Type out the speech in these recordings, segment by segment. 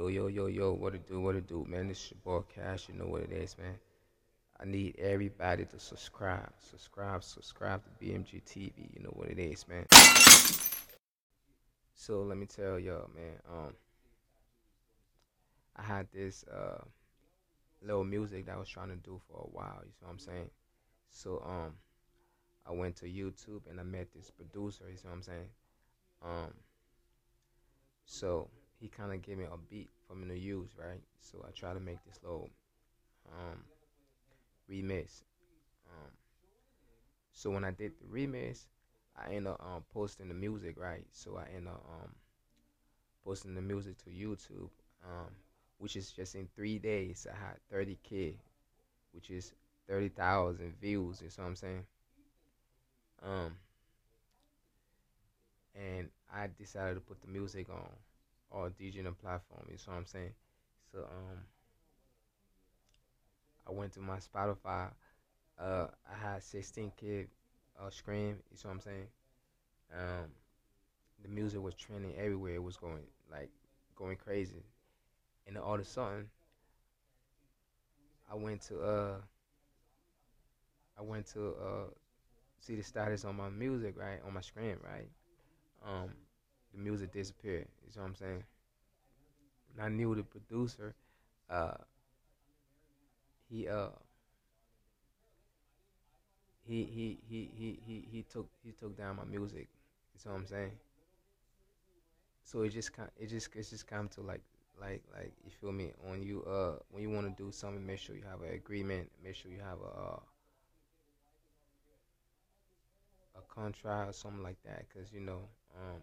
Yo, yo, yo, yo, what it do, what it do, man? This your boy Cash, you know what it is, man. I need everybody to subscribe, subscribe, subscribe to BMG TV, you know what it is, man. So let me tell y'all, man, um, I had this uh little music that I was trying to do for a while, you see what I'm saying? So um I went to YouTube and I met this producer, you see what I'm saying? Um so he kind of gave me a beat for me to use, right? So I try to make this little um, remix. Um, so when I did the remix, I end up um, posting the music, right? So I end up um, posting the music to YouTube, um, which is just in three days. I had 30k, which is 30,000 views. You know what I'm saying? Um, and I decided to put the music on or digital platform. You know what I'm saying? So um, I went to my Spotify. Uh, I had 16k uh, stream. You know what I'm saying? Um, the music was trending everywhere. It was going like going crazy, and all of a sudden, I went to uh, I went to uh, see the status on my music right on my screen right. Um, the music disappeared. You know what I'm saying? And I knew the producer, uh, he uh he he he he he he took he took down my music. You know what I'm saying? So it just kind it just it's just come to like like like you feel me when you uh when you want to do something make sure you have an agreement make sure you have a uh, a contract or something like that because you know um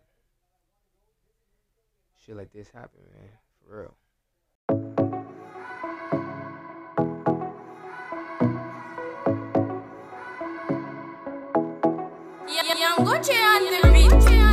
shit like this happen, man. For real. Young Gucci on the beat.